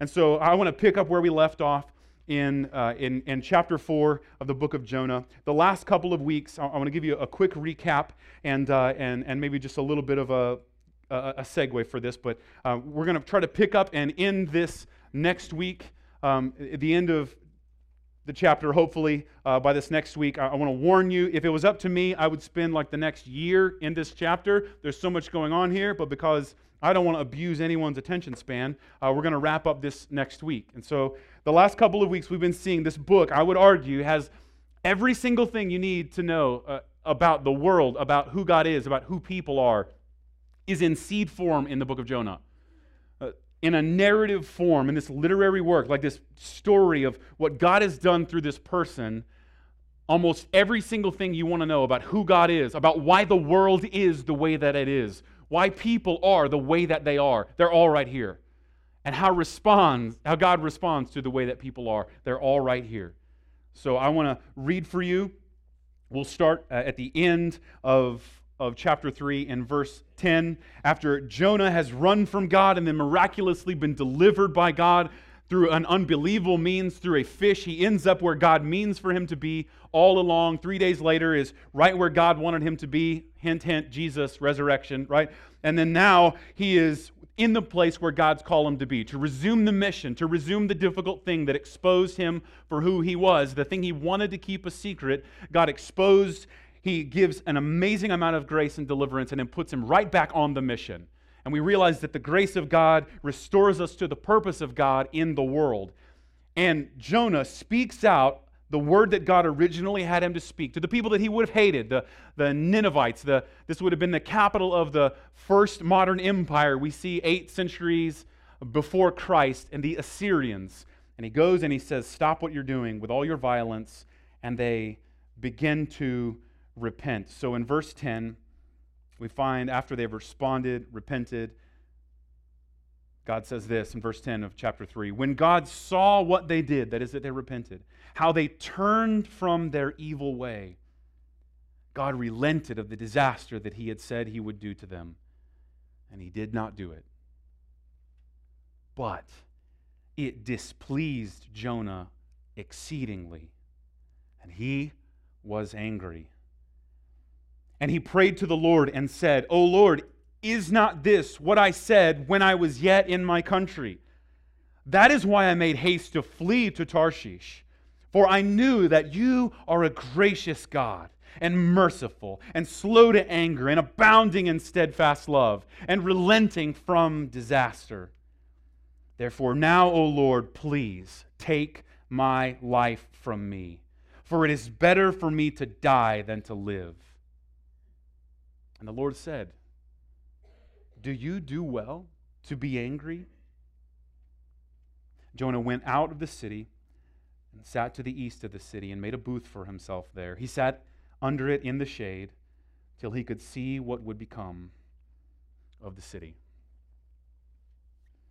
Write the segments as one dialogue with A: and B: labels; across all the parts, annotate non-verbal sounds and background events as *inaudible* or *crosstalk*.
A: And so I want to pick up where we left off in, uh, in, in chapter 4 of the book of Jonah. The last couple of weeks, I, I want to give you a quick recap and, uh, and, and maybe just a little bit of a, a, a segue for this, but uh, we're going to try to pick up and end this next week. Um, at the end of the chapter, hopefully, uh, by this next week. I, I want to warn you if it was up to me, I would spend like the next year in this chapter. There's so much going on here, but because I don't want to abuse anyone's attention span, uh, we're going to wrap up this next week. And so, the last couple of weeks, we've been seeing this book, I would argue, has every single thing you need to know uh, about the world, about who God is, about who people are, is in seed form in the book of Jonah in a narrative form, in this literary work, like this story of what God has done through this person, almost every single thing you want to know about who God is, about why the world is the way that it is, why people are the way that they are, they're all right here. And how responds, how God responds to the way that people are, they're all right here. So I want to read for you. We'll start uh, at the end of of chapter 3 and verse 10, after Jonah has run from God and then miraculously been delivered by God through an unbelievable means, through a fish, he ends up where God means for him to be all along. Three days later is right where God wanted him to be. Hint, hint, Jesus, resurrection, right? And then now he is in the place where God's called him to be, to resume the mission, to resume the difficult thing that exposed him for who he was, the thing he wanted to keep a secret. God exposed he gives an amazing amount of grace and deliverance and then puts him right back on the mission. And we realize that the grace of God restores us to the purpose of God in the world. And Jonah speaks out the word that God originally had him to speak to the people that he would have hated, the, the Ninevites. The, this would have been the capital of the first modern empire. We see eight centuries before Christ, and the Assyrians. And he goes and he says, Stop what you're doing with all your violence. And they begin to repent. So in verse 10, we find after they've responded, repented, God says this in verse 10 of chapter 3 When God saw what they did, that is, that they repented, how they turned from their evil way, God relented of the disaster that he had said he would do to them, and he did not do it. But it displeased Jonah exceedingly, and he was angry. And he prayed to the Lord and said, O Lord, is not this what I said when I was yet in my country? That is why I made haste to flee to Tarshish. For I knew that you are a gracious God and merciful and slow to anger and abounding in steadfast love and relenting from disaster. Therefore, now, O Lord, please take my life from me, for it is better for me to die than to live. And the Lord said, Do you do well to be angry? Jonah went out of the city and sat to the east of the city and made a booth for himself there. He sat under it in the shade till he could see what would become of the city.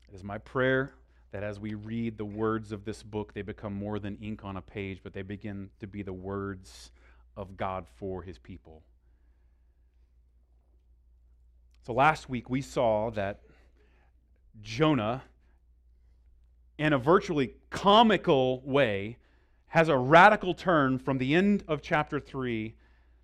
A: It is my prayer that as we read the words of this book, they become more than ink on a page, but they begin to be the words of God for his people. So last week we saw that Jonah, in a virtually comical way, has a radical turn from the end of chapter 3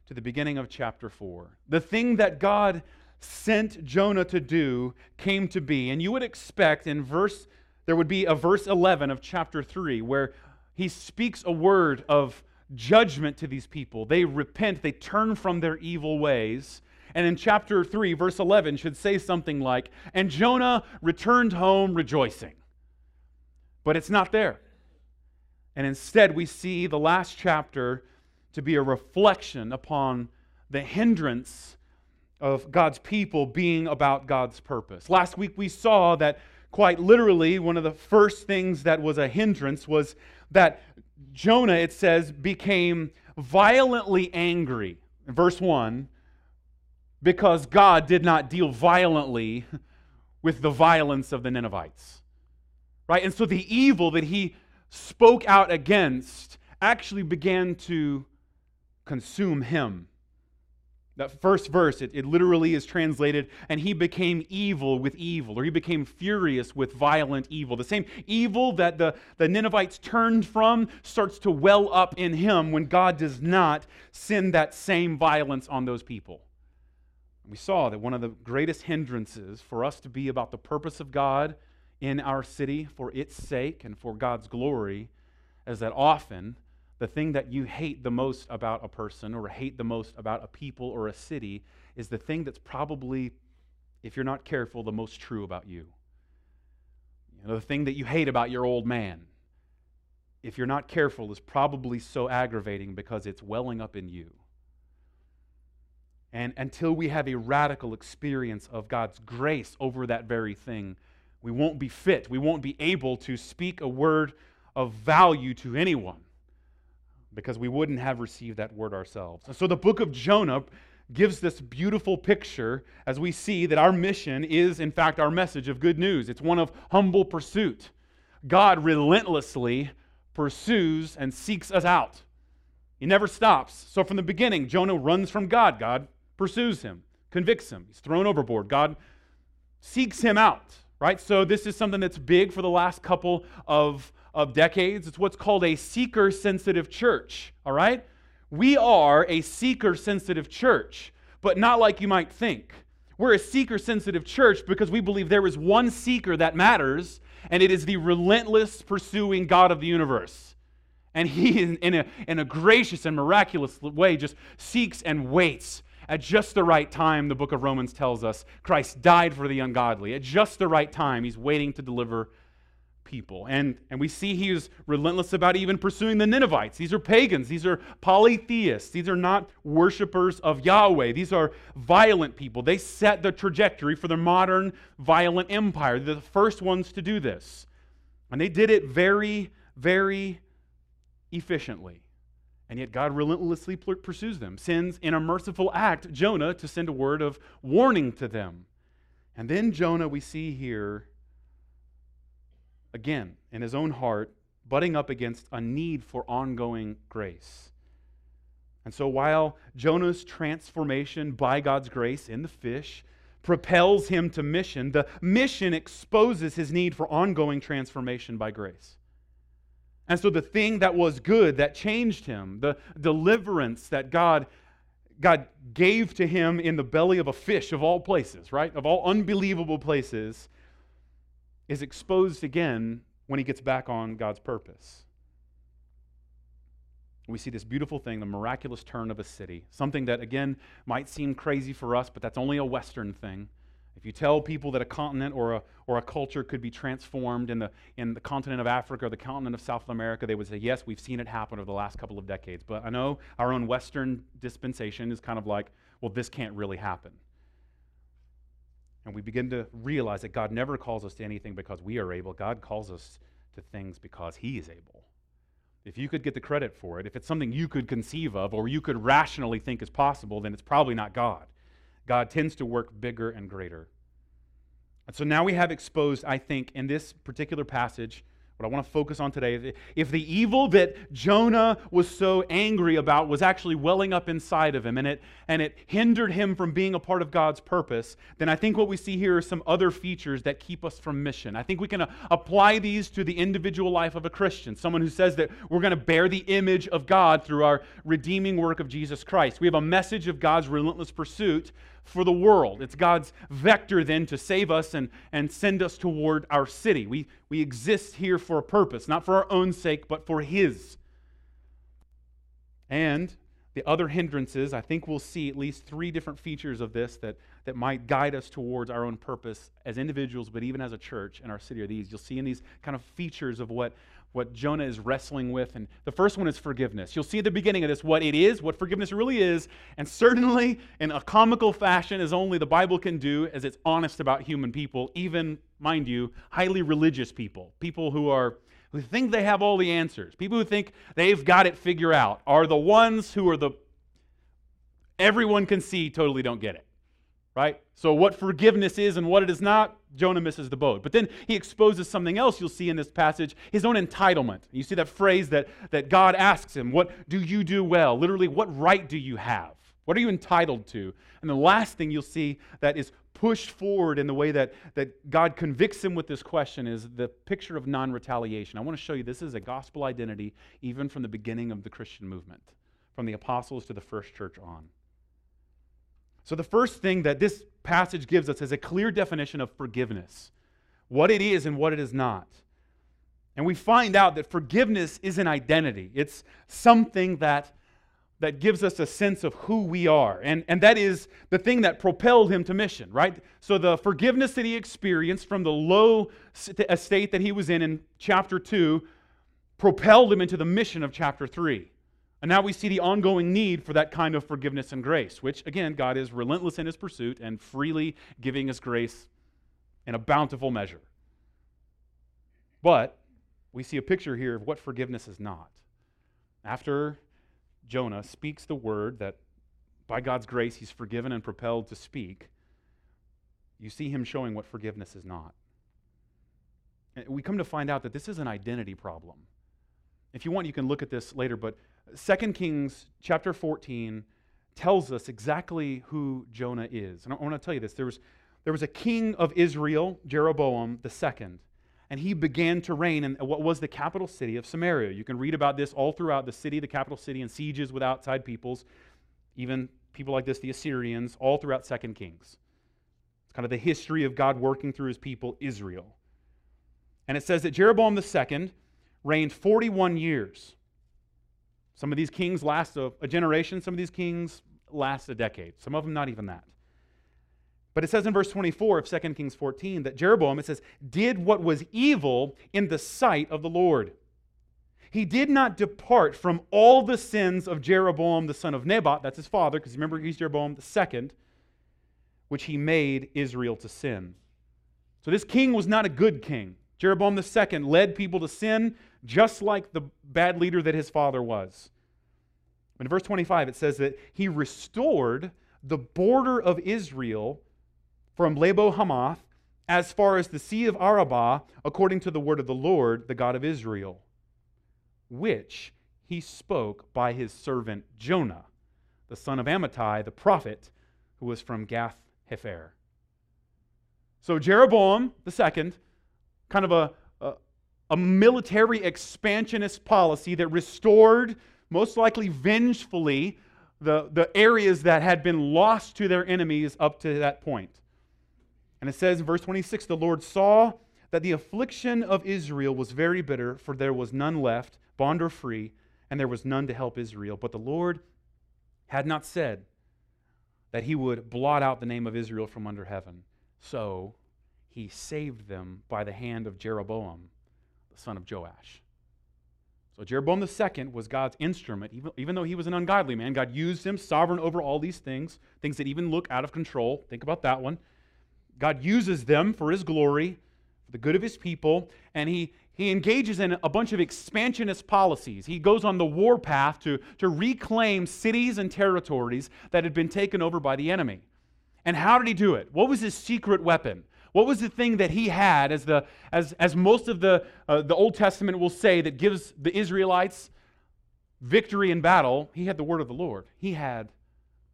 A: to the beginning of chapter 4. The thing that God sent Jonah to do came to be. And you would expect in verse, there would be a verse 11 of chapter 3 where he speaks a word of judgment to these people. They repent, they turn from their evil ways, and in chapter 3, verse 11, should say something like, And Jonah returned home rejoicing. But it's not there. And instead, we see the last chapter to be a reflection upon the hindrance of God's people being about God's purpose. Last week, we saw that quite literally, one of the first things that was a hindrance was that Jonah, it says, became violently angry. verse 1 because God did not deal violently with the violence of the Ninevites. Right? And so the evil that he spoke out against actually began to consume him. That first verse, it, it literally is translated, and he became evil with evil, or he became furious with violent evil. The same evil that the, the Ninevites turned from starts to well up in him when God does not send that same violence on those people. We saw that one of the greatest hindrances for us to be about the purpose of God in our city for its sake and for God's glory is that often the thing that you hate the most about a person or hate the most about a people or a city is the thing that's probably, if you're not careful, the most true about you. You know, the thing that you hate about your old man, if you're not careful, is probably so aggravating because it's welling up in you. And until we have a radical experience of God's grace over that very thing, we won't be fit. We won't be able to speak a word of value to anyone because we wouldn't have received that word ourselves. And so the book of Jonah gives this beautiful picture as we see that our mission is, in fact, our message of good news. It's one of humble pursuit. God relentlessly pursues and seeks us out. He never stops. So from the beginning, Jonah runs from God. God pursues him, convicts him. He's thrown overboard. God seeks him out, right? So this is something that's big for the last couple of of decades. It's what's called a seeker sensitive church, all right? We are a seeker sensitive church, but not like you might think. We're a seeker sensitive church because we believe there is one seeker that matters, and it is the relentless pursuing God of the universe. And he, in a, in a gracious and miraculous way, just seeks and waits. At just the right time, the book of Romans tells us, Christ died for the ungodly. At just the right time, he's waiting to deliver people. And, and we see he is relentless about even pursuing the Ninevites. These are pagans, these are polytheists, these are not worshippers of Yahweh. These are violent people. They set the trajectory for the modern violent empire. They're the first ones to do this. And they did it very, very efficiently. And yet God relentlessly pursues them, sends in a merciful act Jonah to send a word of warning to them. And then Jonah, we see here, again, in his own heart, butting up against a need for ongoing grace. And so while Jonah's transformation by God's grace in the fish propels him to mission, the mission exposes his need for ongoing transformation by grace. And so the thing that was good, that changed him, the deliverance that God, God gave to him in the belly of a fish of all places, right? Of all unbelievable places, is exposed again when he gets back on God's purpose. We see this beautiful thing, the miraculous turn of a city. Something that, again, might seem crazy for us, but that's only a Western thing. If you tell people that a continent or a, or a culture could be transformed in the, in the continent of Africa or the continent of South America, they would say, yes, we've seen it happen over the last couple of decades. But I know our own Western dispensation is kind of like, well, this can't really happen. And we begin to realize that God never calls us to anything because we are able. God calls us to things because He is able. If you could get the credit for it, if it's something you could conceive of or you could rationally think is possible, then it's probably not God. God tends to work bigger and greater. And so now we have exposed, I think, in this particular passage, what I want to focus on today if the evil that Jonah was so angry about was actually welling up inside of him and it, and it hindered him from being a part of God's purpose, then I think what we see here are some other features that keep us from mission. I think we can uh, apply these to the individual life of a Christian, someone who says that we're going to bear the image of God through our redeeming work of Jesus Christ. We have a message of God's relentless pursuit for the world. It's God's vector then to save us and, and send us toward our city. We, we exist here for a purpose, not for our own sake, but for His. And the other hindrances, I think we'll see at least three different features of this that, that might guide us towards our own purpose as individuals, but even as a church in our city are these. You'll see in these kind of features of what what Jonah is wrestling with. And the first one is forgiveness. You'll see at the beginning of this what it is, what forgiveness really is, and certainly in a comical fashion, as only the Bible can do, as it's honest about human people, even, mind you, highly religious people, people who are who think they have all the answers, people who think they've got it figured out, are the ones who are the everyone can see totally don't get it right? So, what forgiveness is and what it is not, Jonah misses the boat. But then he exposes something else you'll see in this passage his own entitlement. You see that phrase that, that God asks him, What do you do well? Literally, what right do you have? What are you entitled to? And the last thing you'll see that is pushed forward in the way that, that God convicts him with this question is the picture of non retaliation. I want to show you this is a gospel identity even from the beginning of the Christian movement, from the apostles to the first church on. So, the first thing that this passage gives us is a clear definition of forgiveness what it is and what it is not. And we find out that forgiveness is an identity, it's something that that gives us a sense of who we are. And, and that is the thing that propelled him to mission, right? So the forgiveness that he experienced from the low estate that he was in in chapter 2 propelled him into the mission of chapter 3. And now we see the ongoing need for that kind of forgiveness and grace, which, again, God is relentless in his pursuit and freely giving his grace in a bountiful measure. But we see a picture here of what forgiveness is not. After Jonah speaks the word that by God's grace he's forgiven and propelled to speak, you see him showing what forgiveness is not. And we come to find out that this is an identity problem. If you want, you can look at this later, but 2 Kings chapter 14 tells us exactly who Jonah is. And I want to tell you this. There was, there was a king of Israel, Jeroboam second and he began to reign in what was the capital city of Samaria. You can read about this all throughout the city, the capital city, and sieges with outside peoples, even people like this, the Assyrians, all throughout Second Kings. It's kind of the history of God working through his people, Israel. And it says that Jeroboam II reigned 41 years. Some of these kings last a, a generation, some of these kings last a decade, some of them not even that. But it says in verse 24 of 2 Kings 14 that Jeroboam, it says, did what was evil in the sight of the Lord. He did not depart from all the sins of Jeroboam the son of Nebat, that's his father, because remember he's Jeroboam the second, which he made Israel to sin. So this king was not a good king. Jeroboam the second led people to sin just like the bad leader that his father was. In verse 25, it says that he restored the border of Israel from Lebo Hamath as far as the Sea of Arabah, according to the word of the Lord, the God of Israel, which he spoke by his servant Jonah, the son of Amittai, the prophet, who was from Gath Hepher. So Jeroboam the second, kind of a, a, military expansionist policy that restored, most likely vengefully, the, the areas that had been lost to their enemies up to that point. And it says in verse 26 the Lord saw that the affliction of Israel was very bitter, for there was none left, bond or free, and there was none to help Israel. But the Lord had not said that he would blot out the name of Israel from under heaven. So he saved them by the hand of Jeroboam, the son of Joash. So Jeroboam II was God's instrument, even, even though he was an ungodly man. God used him sovereign over all these things, things that even look out of control. Think about that one. God uses them for his glory, for the good of his people, and he, he engages in a bunch of expansionist policies. He goes on the warpath to, to reclaim cities and territories that had been taken over by the enemy. And how did he do it? What was his secret weapon? What was the thing that he had, as, the, as, as most of the, uh, the Old Testament will say, that gives the Israelites victory in battle? He had the word of the Lord. He had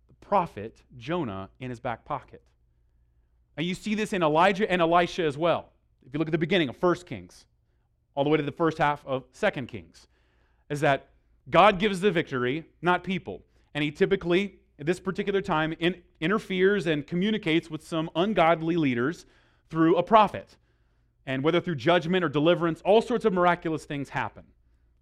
A: the prophet Jonah in his back pocket. And you see this in Elijah and Elisha as well. If you look at the beginning of 1 Kings, all the way to the first half of 2 Kings, is that God gives the victory, not people. And he typically, at this particular time, in, interferes and communicates with some ungodly leaders through a prophet. And whether through judgment or deliverance, all sorts of miraculous things happen.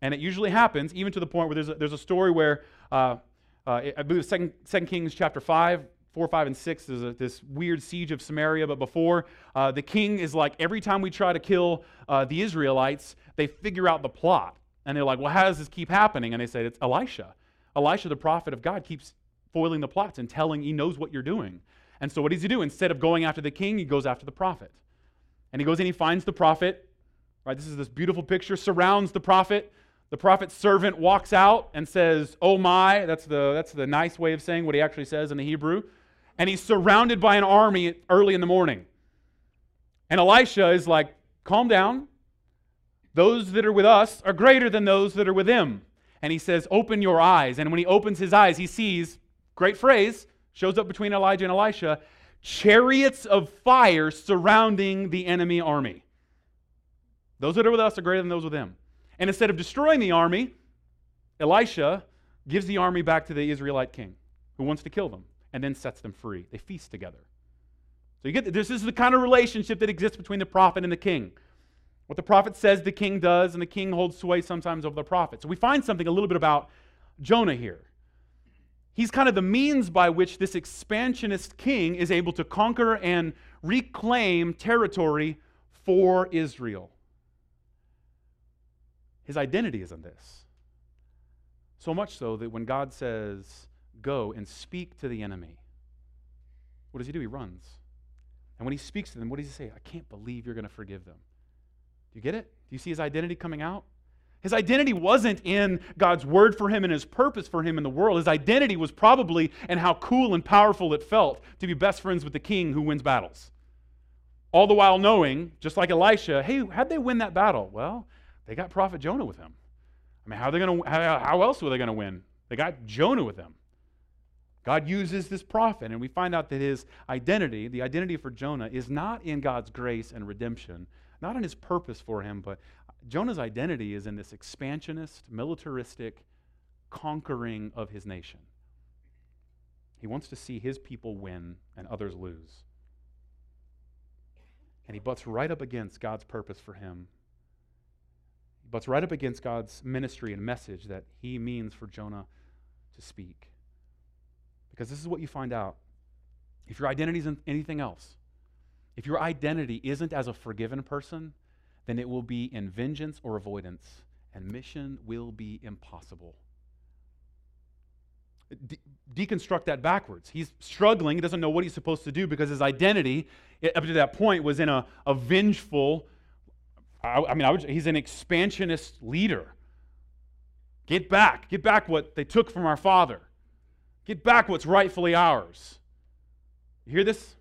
A: And it usually happens even to the point where there's a, there's a story where, uh, uh, I believe 2 Kings chapter 5, 4, 5, and 6 is this weird siege of Samaria. But before, uh, the king is like, every time we try to kill uh, the Israelites, they figure out the plot. And they're like, well, how does this keep happening? And they say, it's Elisha. Elisha, the prophet of God, keeps foiling the plots and telling, he knows what you're doing. And so what does he do? Instead of going after the king, he goes after the prophet. And he goes and he finds the prophet. Right? This is this beautiful picture, surrounds the prophet. The prophet's servant walks out and says, Oh my. That's the, that's the nice way of saying what he actually says in the Hebrew and he's surrounded by an army early in the morning. And Elisha is like, Calm down. Those that are with us are greater than those that are with him. And he says, Open your eyes. And when he opens his eyes, he sees Great phrase. Shows up between Elijah and Elisha. Chariots of fire surrounding the enemy army. Those that are with us are greater than those with them. And instead of destroying the army, Elisha gives the army back to the Israelite king who wants to kill them and then sets them free. They feast together. So you get this is the kind of relationship that exists between the prophet and the king. What the prophet says the king does, and the king holds sway sometimes over the prophet. So we find something a little bit about Jonah here. He's kind of the means by which this expansionist king is able to conquer and reclaim territory for Israel. His identity is in this. So much so that when God says, Go and speak to the enemy, what does he do? He runs. And when he speaks to them, what does he say? I can't believe you're going to forgive them. Do you get it? Do you see his identity coming out? His identity wasn't in God's word for him and his purpose for him in the world. His identity was probably in how cool and powerful it felt to be best friends with the king who wins battles. All the while knowing, just like Elisha, hey, how'd they win that battle? Well, they got prophet Jonah with them. I mean, how are they to? How, how else were they going to win? They got Jonah with them. God uses this prophet, and we find out that his identity, the identity for Jonah, is not in God's grace and redemption, not in his purpose for him, but Jonah's identity is in this expansionist, militaristic conquering of his nation. He wants to see his people win and others lose. And he butts right up against God's purpose for him He butts right up against God's ministry and message that he means for Jonah to speak. Because this is what you find out. If your identity isn't anything else, if your identity isn't as a forgiven person, then it will be in vengeance or avoidance, and mission will be impossible. De- deconstruct that backwards. He's struggling, he doesn't know what he's supposed to do because his identity, up to that point, was in a, a vengeful, I, I mean, I would, he's an expansionist leader. Get back. Get back what they took from our father. Get back what's rightfully ours. You hear this?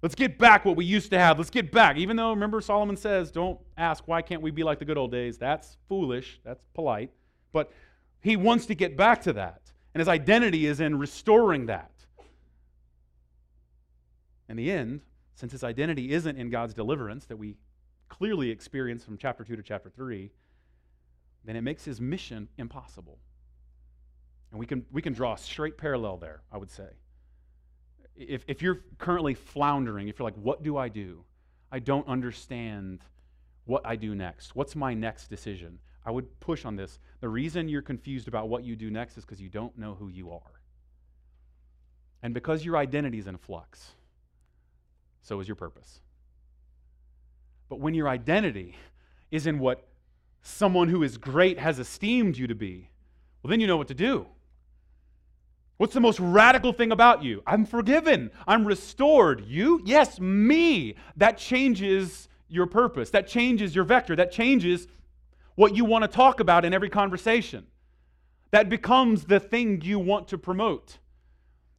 A: Let's get back what we used to have. Let's get back. Even though, remember, Solomon says, don't ask, why can't we be like the good old days? That's foolish. That's polite. But he wants to get back to that. And his identity is in restoring that. In the end, since his identity isn't in God's deliverance that we clearly experience from chapter 2 to chapter 3, then it makes his mission impossible. And we can, we can draw a straight parallel there, I would say. If, if you're currently floundering, if you're like, what do I do? I don't understand what I do next. What's my next decision? I would push on this. The reason you're confused about what you do next is because you don't know who you are. And because your identity is in flux, so is your purpose. But when your identity is in what someone who is great has esteemed you to be, well, then you know what to do. What's the most radical thing about you? I'm forgiven. I'm restored. You? Yes, me. That changes your purpose. That changes your vector. That changes what you want to talk about in every conversation. That becomes the thing you want to promote.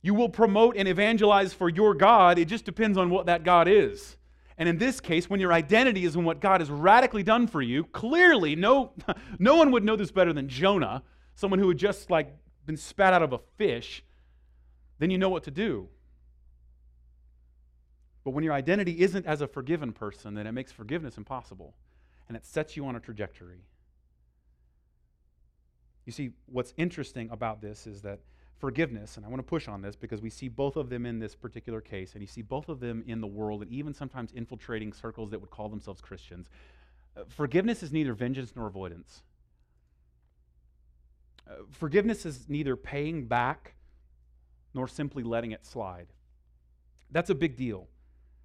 A: You will promote and evangelize for your God. It just depends on what that God is. And in this case, when your identity is in what God has radically done for you, clearly no, *laughs* no one would know this better than Jonah, someone who had just like been spat out of a fish, then you know what to do. But when your identity isn't as a forgiven person, then it makes forgiveness impossible and it sets you on a trajectory. You see, what's interesting about this is that forgiveness, and I want to push on this because we see both of them in this particular case, and you see both of them in the world, and even sometimes infiltrating circles that would call themselves Christians. Uh, forgiveness is neither vengeance nor avoidance. Forgiveness is neither paying back nor simply letting it slide. That's a big deal.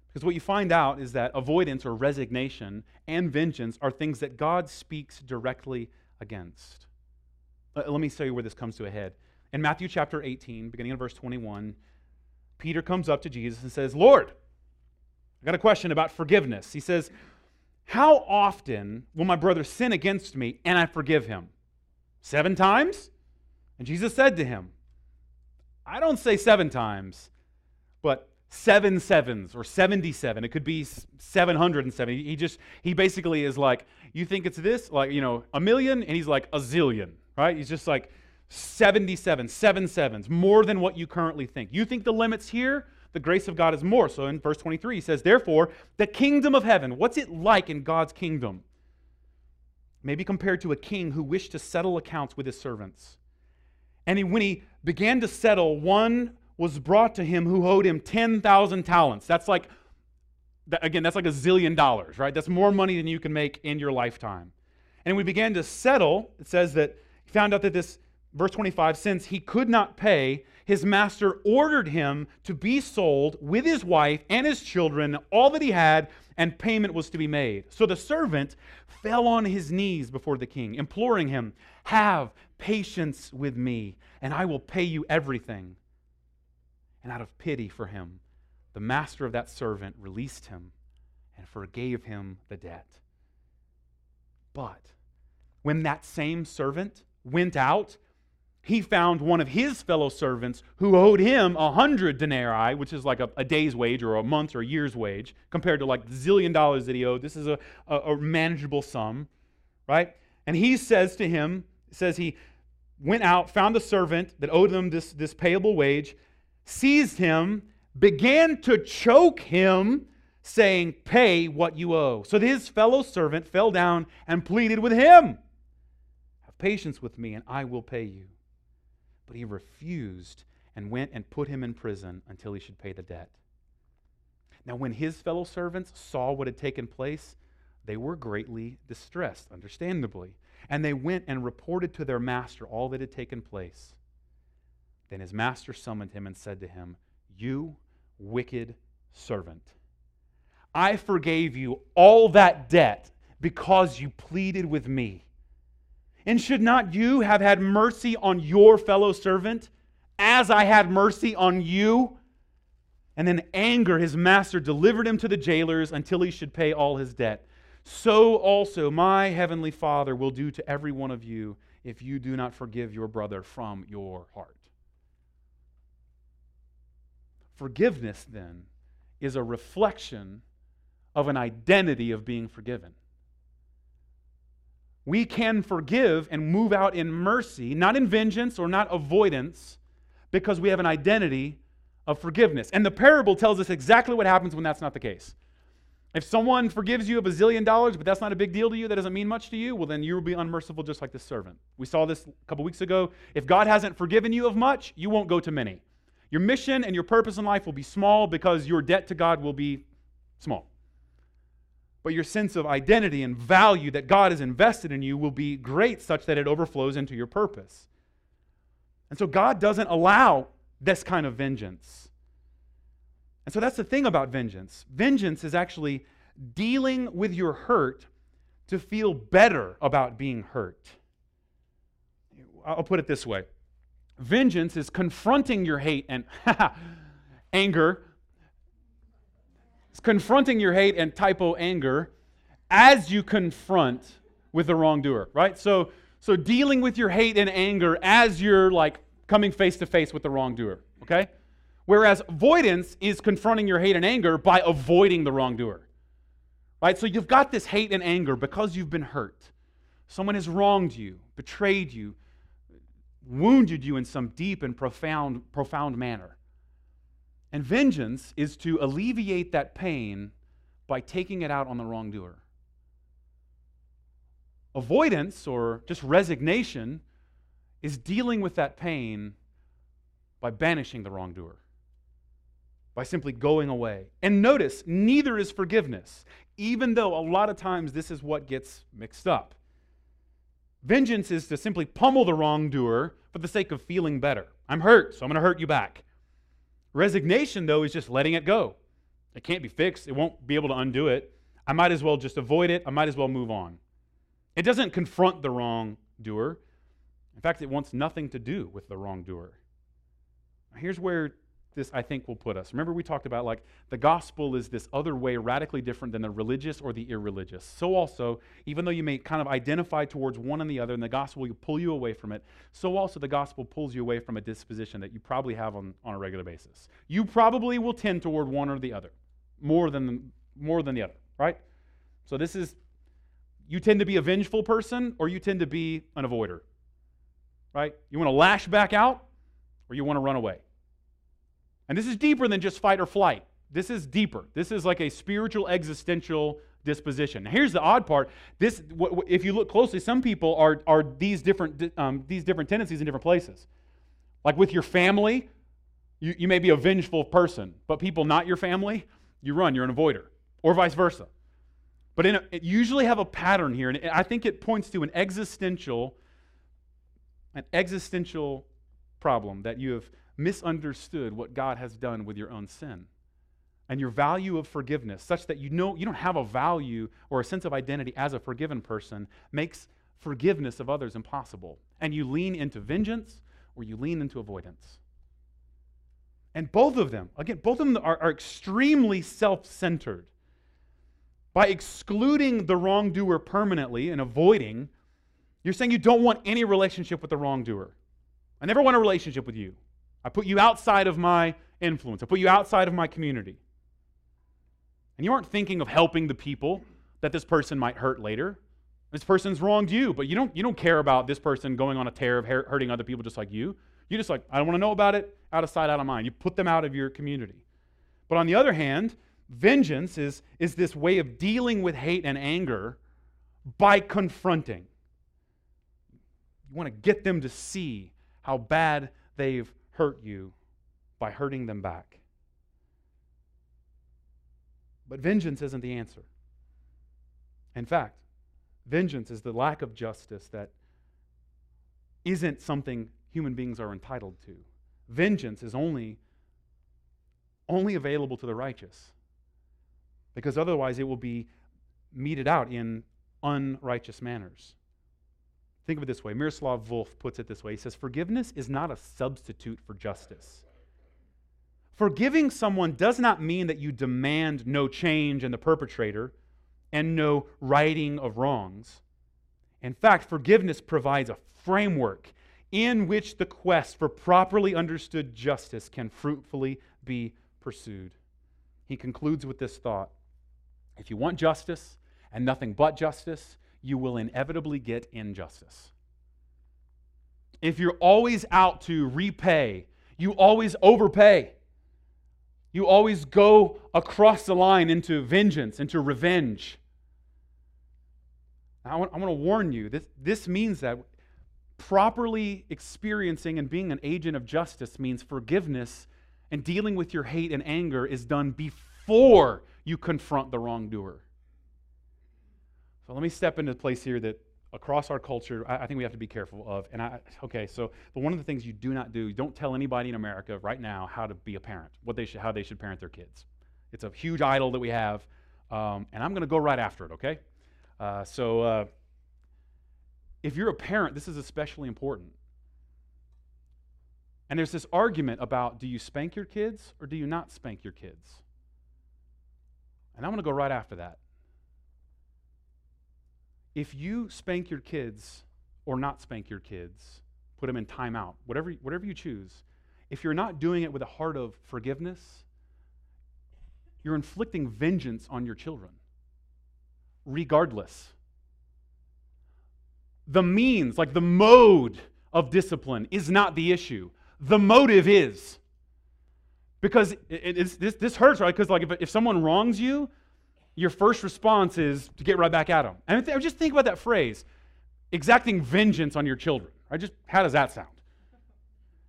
A: Because what you find out is that avoidance or resignation and vengeance are things that God speaks directly against. Uh, let me show you where this comes to a head. In Matthew chapter 18, beginning in verse 21, Peter comes up to Jesus and says, Lord, I got a question about forgiveness. He says, How often will my brother sin against me and I forgive him? Seven times? And Jesus said to him, I don't say seven times, but seven sevens or 77. It could be 770. He just, he basically is like, You think it's this? Like, you know, a million? And he's like, A zillion, right? He's just like, 77, seven sevens, more than what you currently think. You think the limit's here? The grace of God is more. So in verse 23, he says, Therefore, the kingdom of heaven, what's it like in God's kingdom? Maybe compared to a king who wished to settle accounts with his servants. And he, when he began to settle, one was brought to him who owed him 10,000 talents. That's like, again, that's like a zillion dollars, right? That's more money than you can make in your lifetime. And we began to settle. It says that he found out that this, verse 25, since he could not pay, his master ordered him to be sold with his wife and his children, all that he had, and payment was to be made. So the servant fell on his knees before the king, imploring him, Have patience with me, and I will pay you everything. And out of pity for him, the master of that servant released him and forgave him the debt. But when that same servant went out, he found one of his fellow servants who owed him a hundred denarii, which is like a, a, day's wage or a month's or a year's wage, compared to like the zillion dollars that he owed. This is a, a, a manageable sum, right? And he says to him, says he went out, found the servant that owed him this, this payable wage, seized him, began to choke him, saying, Pay what you owe. So his fellow servant fell down and pleaded with him, Have patience with me, and I will pay you. But he refused and went and put him in prison until he should pay the debt. Now, when his fellow servants saw what had taken place, they were greatly distressed, understandably. And they went and reported to their master all that had taken place. Then his master summoned him and said to him, You wicked servant, I forgave you all that debt because you pleaded with me. And should not you have had mercy on your fellow servant as I had mercy on you? And then anger, his master delivered him to the jailers until he should pay all his debt. So also my heavenly Father will do to every one of you if you do not forgive your brother from your heart. Forgiveness, then, is a reflection of an identity of being forgiven. We can forgive and move out in mercy, not in vengeance or not avoidance, because we have an identity of forgiveness. And the parable tells us exactly what happens when that's not the case. If someone forgives you a zillion dollars, but that's not a big deal to you, that doesn't mean much to you, well, then you will be unmerciful just like this servant. We saw this a couple weeks ago. If God hasn't forgiven you of much, you won't go to many. Your mission and your purpose in life will be small because your debt to God will be small but your sense of identity and value that God has invested in you will be great such that it overflows into your purpose. And so God doesn't allow this kind of vengeance. And so that's the thing about vengeance. Vengeance is actually dealing with your hurt to feel better about being hurt. I'll put it this way vengeance is confronting your hate and *laughs* anger it's confronting your hate and typo anger as you confront with the wrongdoer, right? So, so dealing with your hate and anger as you're like coming face to face with the wrongdoer, okay? Whereas avoidance is confronting your hate and anger by avoiding the wrongdoer. Right? So you've got this hate and anger because you've been hurt. Someone has wronged you, betrayed you, wounded you in some deep and profound profound manner. And vengeance is to alleviate that pain by taking it out on the wrongdoer. Avoidance or just resignation is dealing with that pain by banishing the wrongdoer, by simply going away. And notice, neither is forgiveness, even though a lot of times this is what gets mixed up. Vengeance is to simply pummel the wrongdoer for the sake of feeling better. I'm hurt, so I'm going to hurt you back. Resignation, though, is just letting it go. It can't be fixed, it won't be able to undo it. I might as well just avoid it, I might as well move on. It doesn't confront the wrongdoer. In fact, it wants nothing to do with the wrongdoer. Here's where this, I think, will put us. Remember, we talked about like the gospel is this other way radically different than the religious or the irreligious. So, also, even though you may kind of identify towards one and the other, and the gospel will pull you away from it, so also the gospel pulls you away from a disposition that you probably have on, on a regular basis. You probably will tend toward one or the other more than, more than the other, right? So, this is you tend to be a vengeful person or you tend to be an avoider. right? You want to lash back out or you want to run away. And this is deeper than just fight or flight. This is deeper. This is like a spiritual existential disposition. Now, here's the odd part. This, if you look closely, some people are, are these, different, um, these different tendencies in different places. Like with your family, you, you may be a vengeful person, but people not your family, you run, you're an avoider, or vice versa. But in a, it usually have a pattern here, and I think it points to an existential, an existential problem that you have misunderstood what God has done with your own sin and your value of forgiveness, such that you know you don't have a value or a sense of identity as a forgiven person, makes forgiveness of others impossible. And you lean into vengeance or you lean into avoidance. And both of them, again, both of them are, are extremely self centered. By excluding the wrongdoer permanently and avoiding, you're saying you don't want any relationship with the wrongdoer. I never want a relationship with you. I put you outside of my influence, I put you outside of my community. And you aren't thinking of helping the people that this person might hurt later. This person's wronged you, but you don't, you don't care about this person going on a tear of hurting other people just like you. You're just like, I don't want to know about it, out of sight, out of mind. You put them out of your community. But on the other hand, vengeance is, is this way of dealing with hate and anger by confronting. You want to get them to see how bad they've hurt you by hurting them back. But vengeance isn't the answer. In fact, vengeance is the lack of justice that isn't something human beings are entitled to. Vengeance is only, only available to the righteous because otherwise it will be meted out in unrighteous manners. Think of it this way Miroslav Volf puts it this way He says, Forgiveness is not a substitute for justice. Forgiving someone does not mean that you demand no change in the perpetrator and no righting of wrongs. In fact, forgiveness provides a framework in which the quest for properly understood justice can fruitfully be pursued. He concludes with this thought If you want justice and nothing but justice, you will inevitably get injustice. If you're always out to repay, you always overpay. You always go across the line into vengeance, into revenge. I want, I want to warn you this, this means that properly experiencing and being an agent of justice means forgiveness and dealing with your hate and anger is done before you confront the wrongdoer. So let me step into a place here that across our culture, I, I think we have to be careful of. And I, okay, so, but one of the things you do not do, don't tell anybody in America right now how to be a parent, what they should, how they should parent their kids. It's a huge idol that we have, um, and I'm going to go right after it, okay? Uh, so, uh, if you're a parent, this is especially important. And there's this argument about do you spank your kids or do you not spank your kids? And I'm going to go right after that if you spank your kids or not spank your kids, put them in timeout, whatever, whatever you choose, if you're not doing it with a heart of forgiveness, you're inflicting vengeance on your children, regardless. The means, like the mode of discipline, is not the issue. The motive is. Because it, it, this, this hurts, right? Because like if, if someone wrongs you, your first response is to get right back at them. And th- just think about that phrase exacting vengeance on your children. Right? Just how does that sound?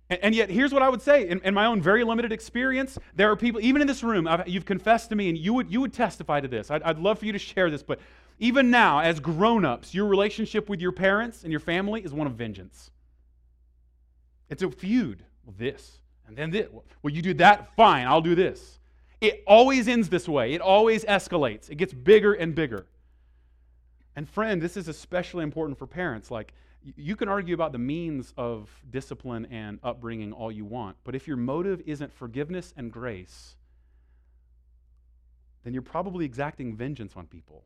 A: And, and yet, here's what I would say in, in, my own very limited experience there are people, even in this room, I've, you've confessed to me, and you would, you would testify to this. I'd, I'd love for you to share this, but even now, as grown ups, your relationship with your parents and your family is one of vengeance. It's a feud. Well, this, and then this. Well, you do that, fine, I'll do this. It always ends this way, it always escalates, it gets bigger and bigger. And, friend, this is especially important for parents. Like, you can argue about the means of discipline and upbringing all you want, but if your motive isn't forgiveness and grace, then you're probably exacting vengeance on people.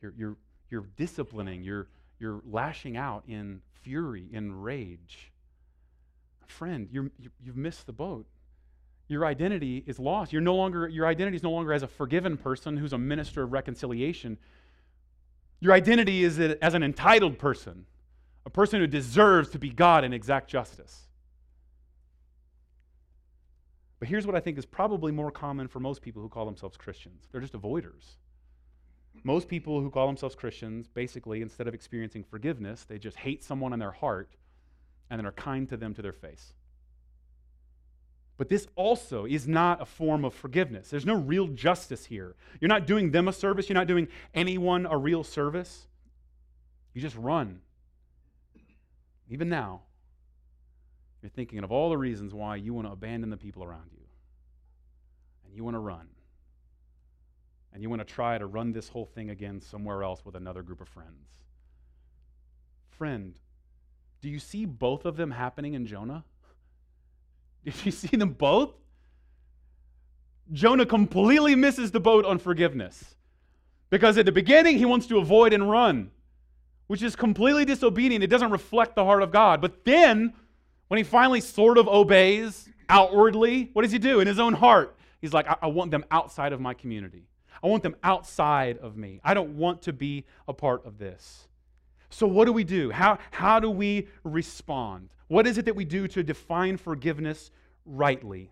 A: You're, you're, you're disciplining, you're, you're lashing out in fury, in rage. Friend, you're, you've missed the boat your identity is lost. You're no longer, your identity is no longer as a forgiven person who's a minister of reconciliation. Your identity is as an entitled person, a person who deserves to be God in exact justice. But here's what I think is probably more common for most people who call themselves Christians they're just avoiders. Most people who call themselves Christians, basically, instead of experiencing forgiveness, they just hate someone in their heart and then are kind to them to their face. But this also is not a form of forgiveness. There's no real justice here. You're not doing them a service, you're not doing anyone a real service. You just run. Even now, you're thinking of all the reasons why you want to abandon the people around you. And you want to run. And you want to try to run this whole thing again somewhere else with another group of friends. Friend, do you see both of them happening in Jonah? Did you see them both? Jonah completely misses the boat on forgiveness. Because at the beginning, he wants to avoid and run, which is completely disobedient. It doesn't reflect the heart of God. But then, when he finally sort of obeys outwardly, what does he do? In his own heart, he's like, I, I want them outside of my community. I want them outside of me. I don't want to be a part of this. So, what do we do? How, how do we respond? What is it that we do to define forgiveness rightly?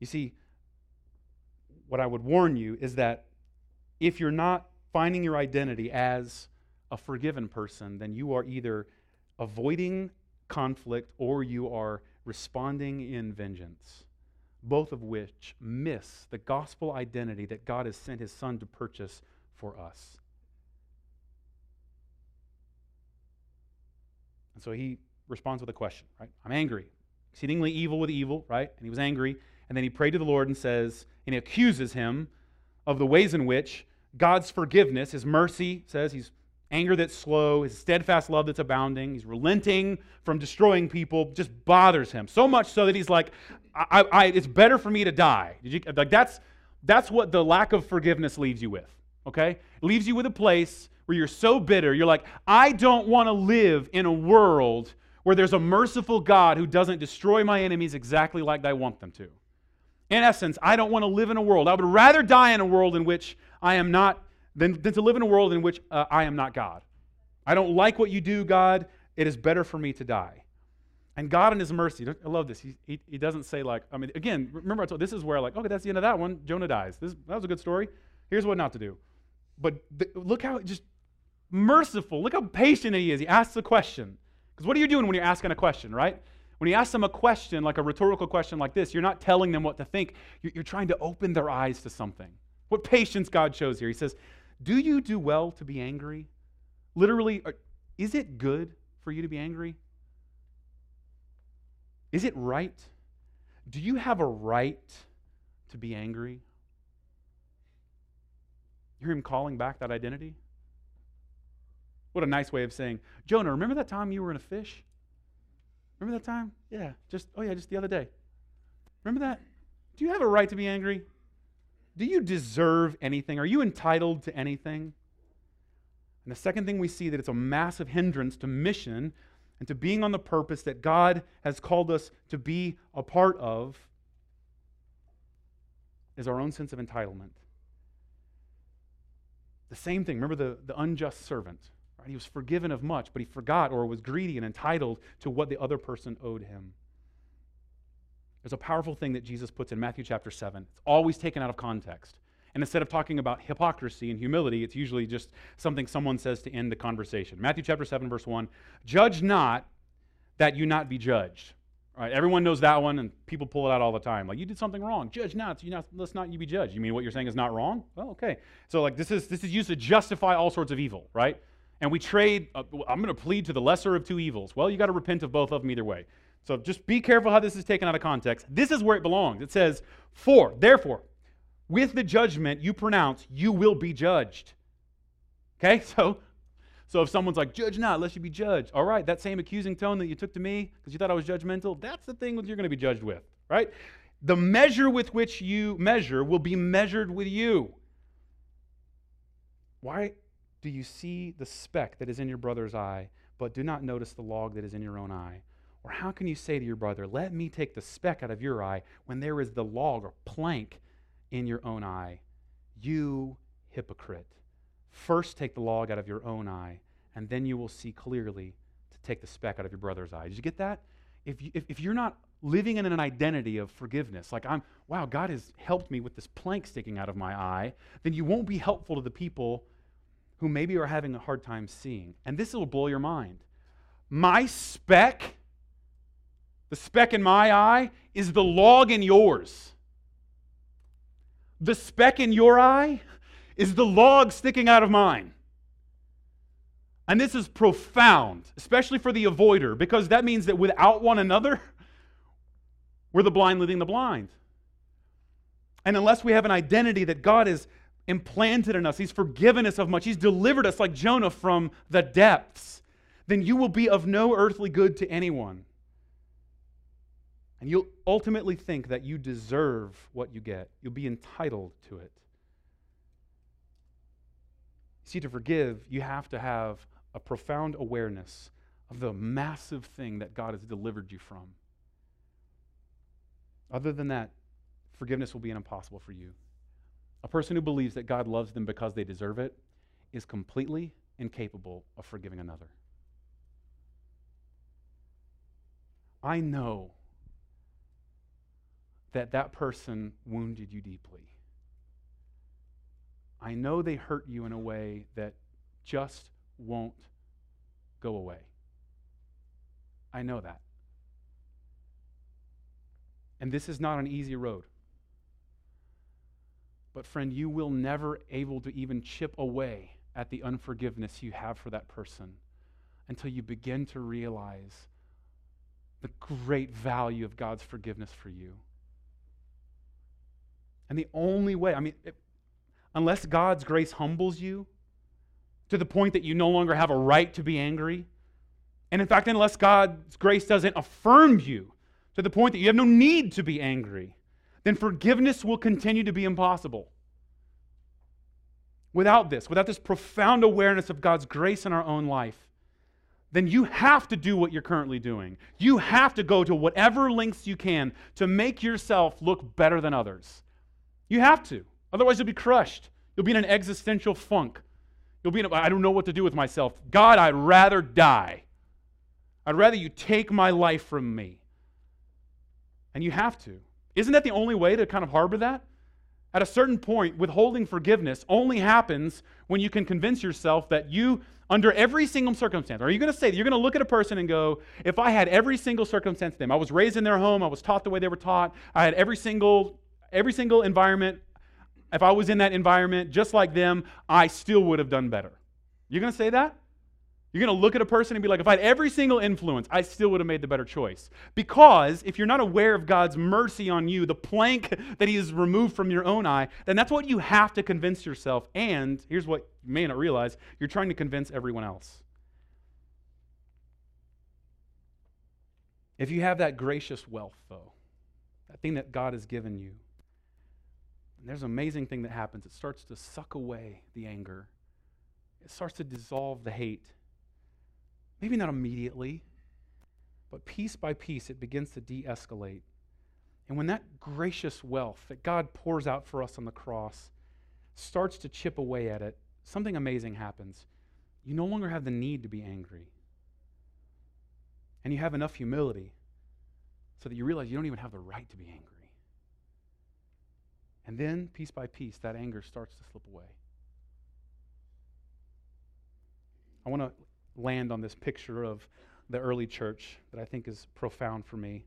A: You see, what I would warn you is that if you're not finding your identity as a forgiven person, then you are either avoiding conflict or you are responding in vengeance, both of which miss the gospel identity that God has sent his son to purchase for us. And so he responds with a question, right? I'm angry. Exceedingly evil with evil, right? And he was angry. And then he prayed to the Lord and says, and he accuses him of the ways in which God's forgiveness, his mercy, says he's anger that's slow, his steadfast love that's abounding, he's relenting from destroying people, just bothers him. So much so that he's like, I, I, it's better for me to die. You, like that's, that's what the lack of forgiveness leaves you with, okay? It leaves you with a place where you're so bitter, you're like, I don't want to live in a world where there's a merciful God who doesn't destroy my enemies exactly like I want them to. In essence, I don't want to live in a world. I would rather die in a world in which I am not than, than to live in a world in which uh, I am not God. I don't like what you do, God. It is better for me to die. And God in His mercy, I love this. He, he, he doesn't say, like, I mean, again, remember I told this is where, like, okay, that's the end of that one. Jonah dies. This, that was a good story. Here's what not to do. But look how just merciful. Look how patient he is. He asks a question. Because what are you doing when you're asking a question, right? When you ask them a question, like a rhetorical question like this, you're not telling them what to think. You're, trying to open their eyes to something. What patience God shows here. He says, Do you do well to be angry? Literally, uh, is it good for you to be angry? Is it right? Do you have a right to be angry? You hear him calling back that identity? What a nice way of saying, Jonah, remember that time you were in a fish? Remember that time? Yeah, just, oh yeah, just the other day. Remember that? Do you have a right to be angry? Do you deserve anything? Are you entitled to anything? And the second thing we see that it's a massive hindrance to mission and to being on the purpose that God has called us to be a part of is our own sense of entitlement. The same thing, remember the, the unjust servant. Right? He was forgiven of much, but he forgot or was greedy and entitled to what the other person owed him. There's a powerful thing that Jesus puts in Matthew chapter 7. It's always taken out of context. And instead of talking about hypocrisy and humility, it's usually just something someone says to end the conversation. Matthew chapter 7, verse 1 Judge not that you not be judged. Right, everyone knows that one, and people pull it out all the time. Like, you did something wrong. Judge not, so you not let's not you be judged. You mean what you're saying is not wrong? Well, okay. So, like, this is this is used to justify all sorts of evil, right? And we trade, uh, I'm going to plead to the lesser of two evils. Well, you got to repent of both of them either way. So just be careful how this is taken out of context. This is where it belongs. It says, For, therefore, with the judgment you pronounce, you will be judged. Okay? *laughs* So, so if someone's like, judge not, lest you be judged. All right, that same accusing tone that you took to me because you thought I was judgmental, that's the thing that you're going to be judged with, right? The measure with which you measure will be measured with you. Why do you see the speck that is in your brother's eye, but do not notice the log that is in your own eye? Or how can you say to your brother, Let me take the speck out of your eye, when there is the log or plank in your own eye? You hypocrite. First take the log out of your own eye, and then you will see clearly to take the speck out of your brother's eye. Did you get that? If, you, if, if you're not living in an identity of forgiveness, like I'm, wow, God has helped me with this plank sticking out of my eye, then you won't be helpful to the people who maybe are having a hard time seeing. And this will blow your mind. My speck, the speck in my eye, is the log in yours. The speck in your eye is the log sticking out of mine. And this is profound, especially for the avoider, because that means that without one another, we're the blind leading the blind. And unless we have an identity that God has implanted in us, He's forgiven us of much, He's delivered us like Jonah from the depths, then you will be of no earthly good to anyone. And you'll ultimately think that you deserve what you get, you'll be entitled to it. See, to forgive, you have to have a profound awareness of the massive thing that God has delivered you from. Other than that, forgiveness will be impossible for you. A person who believes that God loves them because they deserve it is completely incapable of forgiving another. I know that that person wounded you deeply. I know they hurt you in a way that just won't go away. I know that. And this is not an easy road. But, friend, you will never able to even chip away at the unforgiveness you have for that person until you begin to realize the great value of God's forgiveness for you. And the only way, I mean, it, unless God's grace humbles you to the point that you no longer have a right to be angry, and in fact, unless God's grace doesn't affirm you to the point that you have no need to be angry, then forgiveness will continue to be impossible. Without this, without this profound awareness of God's grace in our own life, then you have to do what you're currently doing. You have to go to whatever lengths you can to make yourself look better than others. You have to. Otherwise, you'll be crushed. You'll be in an existential funk. You'll be in a, I don't know what to do with myself. God, I'd rather die. I'd rather you take my life from me. And you have to. Isn't that the only way to kind of harbor that? At a certain point, withholding forgiveness only happens when you can convince yourself that you, under every single circumstance, are you going to say, that you're going to look at a person and go, if I had every single circumstance to them, I was raised in their home, I was taught the way they were taught, I had every single, every single environment if I was in that environment just like them, I still would have done better. You're going to say that? You're going to look at a person and be like, if I had every single influence, I still would have made the better choice. Because if you're not aware of God's mercy on you, the plank that He has removed from your own eye, then that's what you have to convince yourself. And here's what you may not realize you're trying to convince everyone else. If you have that gracious wealth, though, that thing that God has given you, there's an amazing thing that happens. It starts to suck away the anger, it starts to dissolve the hate. Maybe not immediately, but piece by piece, it begins to de escalate. And when that gracious wealth that God pours out for us on the cross starts to chip away at it, something amazing happens. You no longer have the need to be angry. And you have enough humility so that you realize you don't even have the right to be angry. And then, piece by piece, that anger starts to slip away. I want to land on this picture of the early church that I think is profound for me.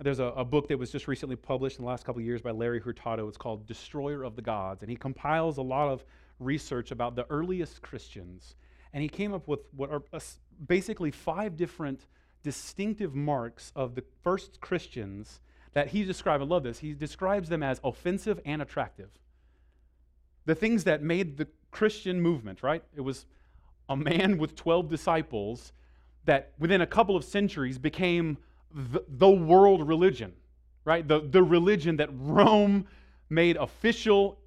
A: There's a, a, book that was just recently published in the last couple of years by Larry Hurtado. It's called Destroyer of the Gods. And he compiles a lot of research about the earliest Christians. And he came up with what are uh, basically five different distinctive marks of the first Christians that he described, I love this, he describes them as offensive and attractive. The things that made the Christian movement, right? It was a man *laughs* with 12 disciples that within a couple of centuries became the, the world religion, right? The, the religion that Rome made official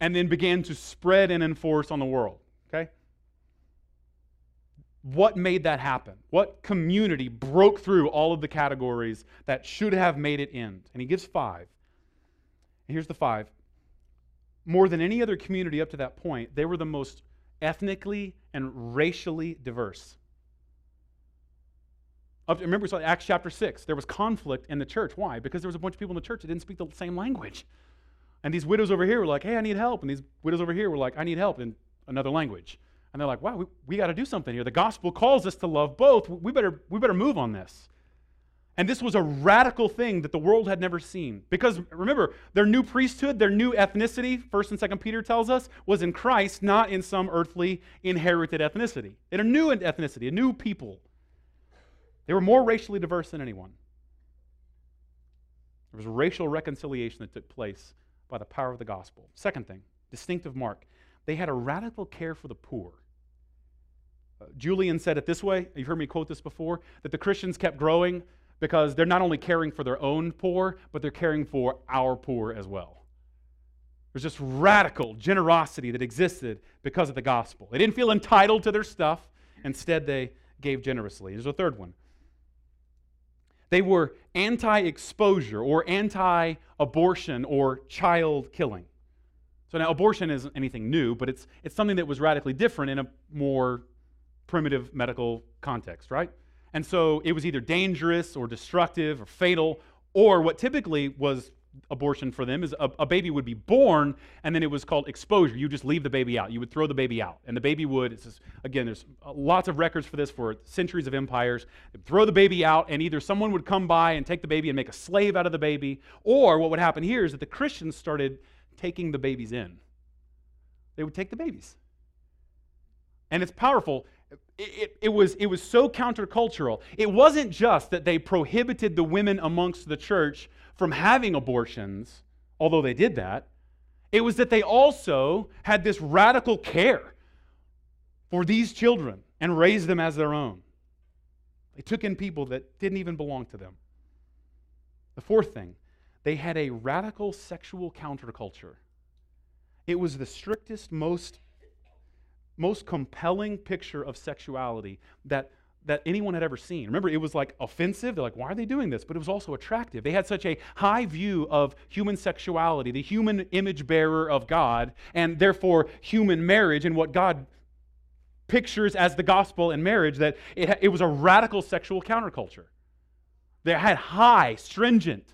A: and then began to spread and enforce on the world, okay? what made that happen? What community broke through all of the categories that should have made it end? And he gives five. And here's the five more than any other community up to that point, they were the most ethnically and racially diverse. Remember, we saw Acts chapter 6. There was conflict in the church. Why? Because there was a bunch of people in the church that didn't speak the same language. And these widows over here were like, hey, I need help. And these widows over here were like, I need help in another language. And they're like, wow, we, we got to do something here. The gospel calls us to love both. We better, we better move on this. And this was a radical thing that the world had never seen. Because remember, their new priesthood, their new ethnicity, 1st and 2nd Peter tells us, was in Christ, not in some earthly inherited ethnicity. In a new ethnicity, a new people. They were more racially diverse than anyone. There was racial reconciliation that took place by the power of the gospel. Second thing, distinctive mark, they had a radical care for the poor. Uh, Julian said it this way, you've heard me quote this before, that the Christians kept growing because they're not only caring for their own poor, but they're caring for our poor as well. There's this radical generosity that existed because of the gospel. They didn't feel entitled to their stuff, instead, they gave generously. There's a third one. They were anti exposure or anti abortion or child killing. So now, abortion isn't anything new, but it's, it's something that was radically different in a more primitive medical context, right? And so it was either dangerous or destructive or fatal, or what typically was abortion for them is a, a, baby would be born and then it was called exposure. You just leave the baby out. You would throw the baby out. And the baby would, just, again, there's uh, lots of records for this for centuries of empires. throw the baby out and either someone would come by and take the baby and make a slave out of the baby, or what would happen here is that the Christians started taking the babies in. They would take the babies. And it's powerful it, it, was, it was so countercultural. It wasn't just that they prohibited the women amongst the church from having abortions, although they did that. It was that they also had this radical care for these children and raised them as their own. They took in people that didn't even belong to them. The fourth thing, they had a radical sexual counterculture. It was the strictest, most most compelling picture of sexuality that, that anyone had ever seen. Remember, it was like offensive. They're like, why are they doing this? But it was also attractive. They had such a high view of human sexuality, the human image bearer of God, and therefore human marriage and what God pictures as the gospel and marriage, that it, it was a radical sexual counterculture. They had high, stringent,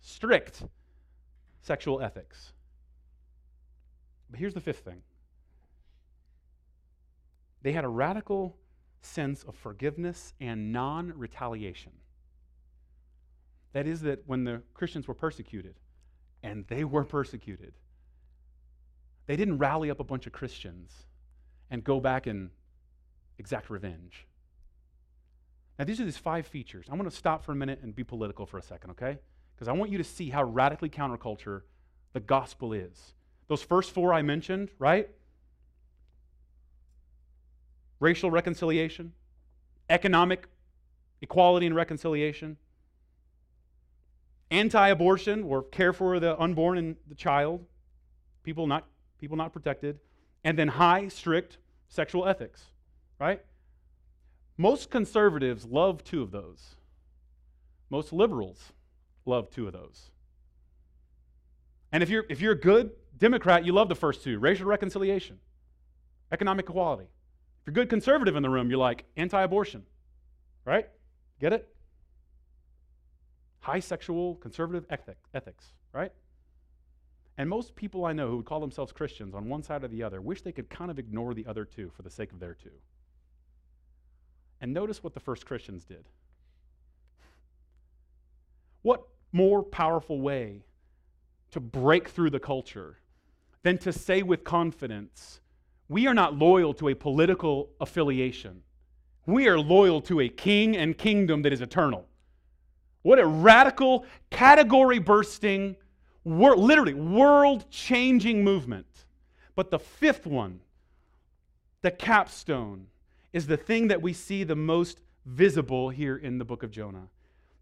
A: strict sexual ethics. But here's the fifth thing they had a radical sense of forgiveness and non retaliation. That is, that when the Christians were persecuted, and they were persecuted, they didn't rally up a bunch of Christians and go back and exact revenge. Now, these are these five features. I want to stop for a minute and be political for a second, okay? Because I want you to see how radically counterculture the gospel is. Those first four I mentioned, right? Racial reconciliation, economic equality and reconciliation, anti-abortion or care for the unborn and the child, people not people not protected, and then high strict sexual ethics, right? Most conservatives love two of those. Most liberals love two of those. And if you're if you're a good Democrat, you love the first two, racial reconciliation, economic equality. If you're a good conservative in the room, you're like anti abortion, right? Get it? High sexual conservative ethic, ethics, right? And most people I know who would call themselves Christians on one side or the other wish they could kind of ignore the other two for the sake of their two. And notice what the first Christians did. What more powerful way to break through the culture than to say with confidence, we are not loyal to a political affiliation. We are loyal to a king and kingdom that is eternal. What a radical, category bursting, wor- literally world changing movement. But the fifth one, the capstone, is the thing that we see the most visible here in the book of Jonah.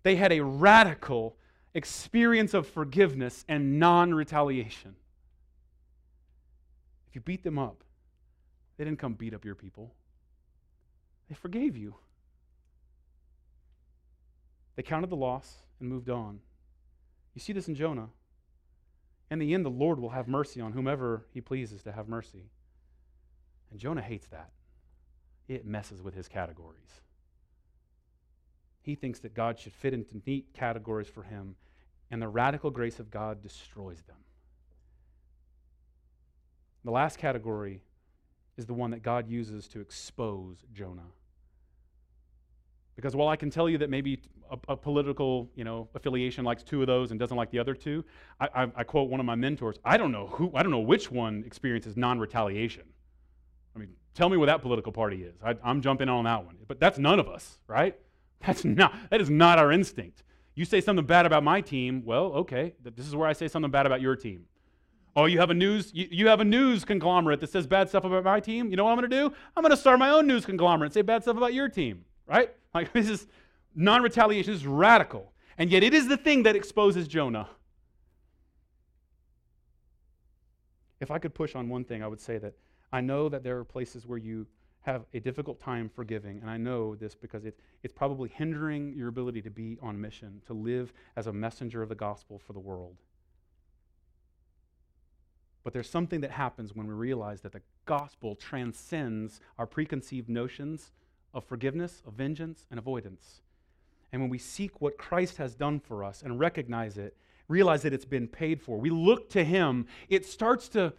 A: They had a radical experience of forgiveness and non retaliation. If you beat them up, they didn't come beat up your people, they forgave you. They counted the loss and moved on. You see this in Jonah. In the end, the Lord will have mercy on whomever he pleases to have mercy. And Jonah hates that. It messes with his categories. He thinks that God should fit into neat categories for him, and the radical grace of God destroys them. The last category is the one that God uses to expose Jonah. Because while I can tell you that maybe a, a, political you know, affiliation likes two of those and doesn't like the other two, I, I, I quote one of my mentors. I don't know who, I don't know which one experiences non-retaliation. I mean, tell me what that political party is. I, I'm jumping on that one. But that's none of us, right? *laughs* That's not, that is not our instinct. You say something bad about my team, well, okay, this is where I say something bad about your team. Oh, you have a news you, you have a news conglomerate that says bad stuff about my team. You know what I'm going to do? I'm going to start my own news conglomerate and say bad stuff about your team, right? Like *laughs* this is non-retaliation is radical. And yet it is the thing that exposes Jonah. If I could push on one thing, I would say that I know that there are places where you have a difficult time forgiving, and I know this because it, it's probably hindering your ability to be on mission, to live as a messenger of the gospel for the world. But there's something that happens when we realize that the gospel transcends our preconceived notions of forgiveness, of vengeance, and avoidance. And when we seek what Christ has done for us and recognize it, realize that it's been paid for, we look to Him, it starts to,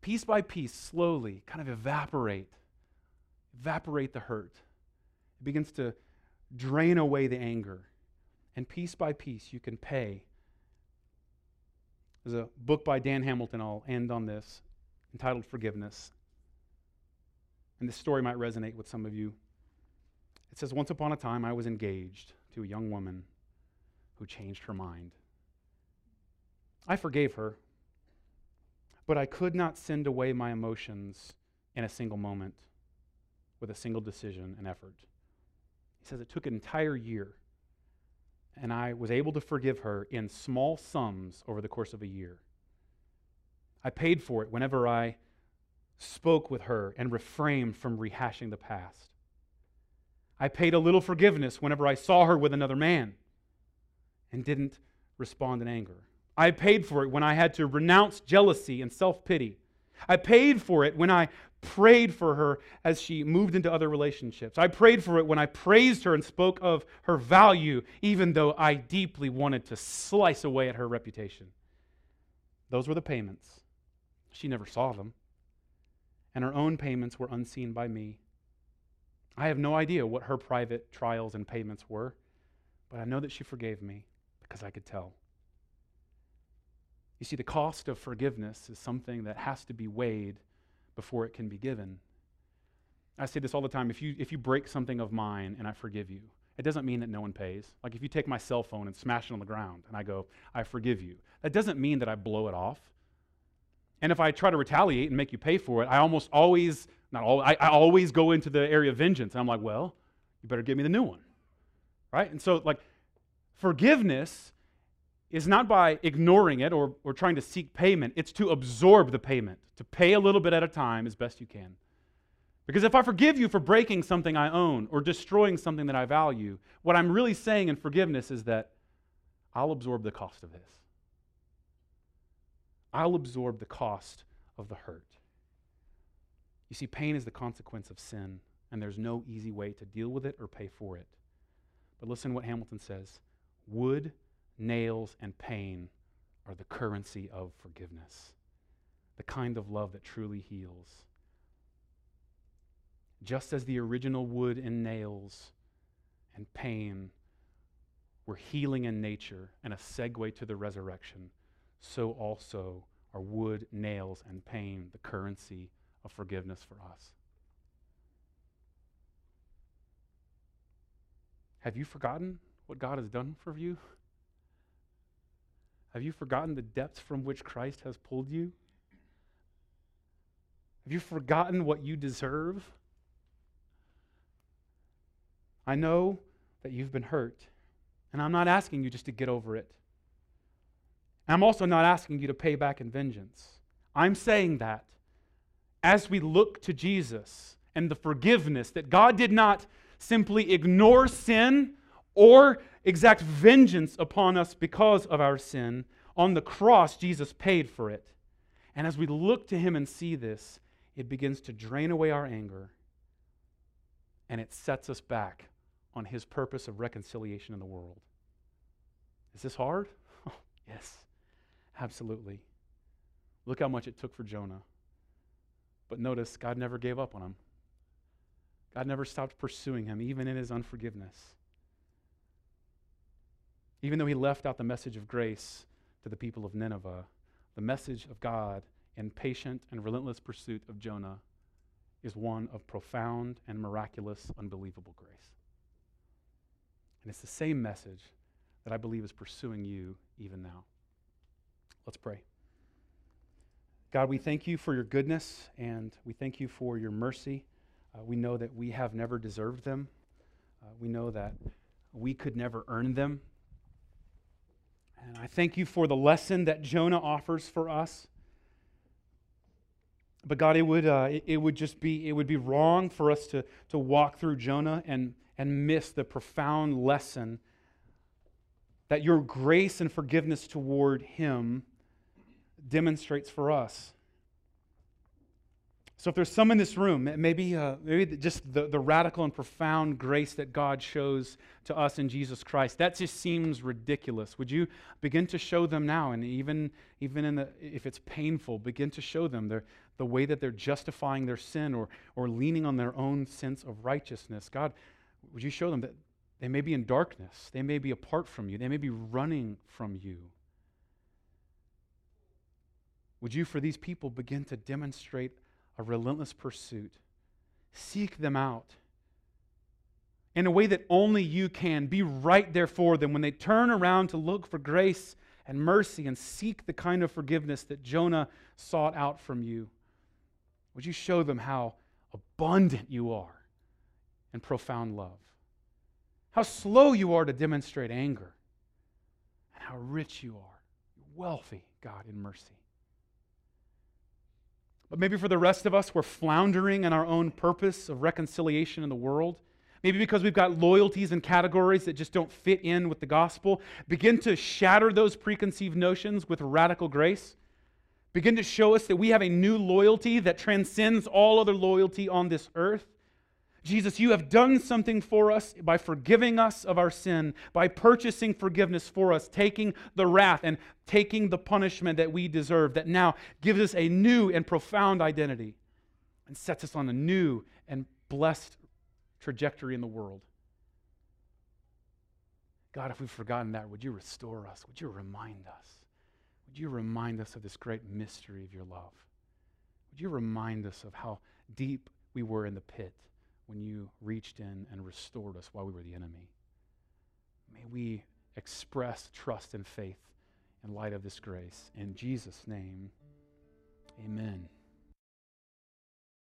A: piece by piece, slowly kind of evaporate, evaporate the hurt. It begins to drain away the anger. And piece by piece, you can pay there's a book by Dan Hamilton, I'll end on this, entitled Forgiveness. And this story might resonate with some of you. It says, Once upon a time, I was engaged to a young woman who changed her mind. I forgave her, but I could not send away my emotions in a single moment with a single decision and effort. He says it took an entire year and I was able to forgive her in small sums over the course of a year. I paid for it whenever I spoke with her and refrained from rehashing the past. I paid a little forgiveness whenever I saw her with another man and didn't respond in anger. I paid for it when I had to renounce jealousy and self pity. I paid for it when I prayed for her as she moved into other relationships. I prayed for it when I praised her and spoke of her value, even though I deeply wanted to slice away at her reputation. Those were the payments. She never saw them. And her own payments were unseen by me. I have no idea what her private trials and payments were, but I know that she forgave me because I could tell. You see, the cost of forgiveness is something that has to be weighed before it can be given. I say this all the time if you, if you break something of mine and I forgive you, it doesn't mean that no one pays. Like if you take my cell phone and smash it on the ground and I go, I forgive you, that doesn't mean that I blow it off. And if I try to retaliate and make you pay for it, I almost always, not all, I, I always go into the area of vengeance. And I'm like, well, you better give me the new one. Right? And so, like, forgiveness is not by ignoring it or, or trying to seek payment, it's to absorb the payment, to pay a little bit at a time as best you can. Because if I forgive you for breaking something I own or destroying something that I value, what I'm really saying in forgiveness is that I'll absorb the cost of this. I'll absorb the cost of the hurt. You see, pain is the consequence of sin, and there's no easy way to deal with it or pay for it. But listen what Hamilton says Wood nails, and pain are the currency of forgiveness, the kind of love that truly heals. Just as the original wood and nails and pain were healing in nature and a segue to the resurrection, so also are wood, nails, and pain the currency of forgiveness for us. Have you forgotten what God has done for you? *laughs* Have you forgotten the depths from which Christ has pulled you? Have you forgotten what you deserve? I know that you've been hurt, and I'm not asking you just to get over it. I'm also not asking you to pay back in vengeance. I'm saying that as we look to Jesus and the forgiveness that God did not simply ignore sin or exact vengeance upon us because of our sin. On the cross, Jesus paid for it. And as we look to him and see this, it begins to drain away our anger and it sets us back on his purpose of reconciliation in the world. Is this hard? Oh, *laughs* yes, absolutely. Look how much it took for Jonah. But notice, God never gave up on him. God never stopped pursuing him, even in his unforgiveness. Even though he left out the message of grace to the people of Nineveh, the message of God in patient and relentless pursuit of Jonah is one of profound and miraculous, unbelievable grace. And it's the same message that I believe is pursuing you even now. Let's pray. God, we thank you for your goodness and we thank you for your mercy. Uh, we know that we have never deserved them. Uh, we know that we could never earn them. And I thank you for the lesson that Jonah offers for us. But God, it would, uh, it, it, would just be, it would be wrong for us to, to walk through Jonah and, and miss the profound lesson that your grace and forgiveness toward him demonstrates for us. So, if there's some in this room, maybe, uh, maybe just the, the radical and profound grace that God shows to us in Jesus Christ, that just seems ridiculous. Would you begin to show them now? And even, even in the, if it's painful, begin to show them their, the way that they're justifying their sin or, or leaning on their own sense of righteousness. God, would you show them that they may be in darkness, they may be apart from you, they may be running from you? Would you, for these people, begin to demonstrate a relentless pursuit. Seek them out in a way that only you can. Be right there for them when they turn around to look for grace and mercy and seek the kind of forgiveness that Jonah sought out from you. Would you show them how abundant you are in profound love? How slow you are to demonstrate anger, and how rich you are, wealthy, God, in mercy. But maybe for the rest of us, we're floundering in our own purpose of reconciliation in the world. Maybe because we've got loyalties and categories that just don't fit in with the gospel. Begin to shatter those preconceived notions with radical grace. Begin to show us that we have a new loyalty that transcends all other loyalty on this earth. Jesus, you have done something for us by forgiving us of our sin, by purchasing forgiveness for us, taking the wrath and taking the punishment that we deserve, that now gives us a new and profound identity and sets us on a new and blessed trajectory in the world. God, if we've forgotten that, would you restore us? Would you remind us? Would you remind us of this great mystery of your love? Would you remind us of how deep we were in the pit? When you reached in and restored us while we were the enemy. May we express trust and faith in light of this grace. In Jesus' name, amen.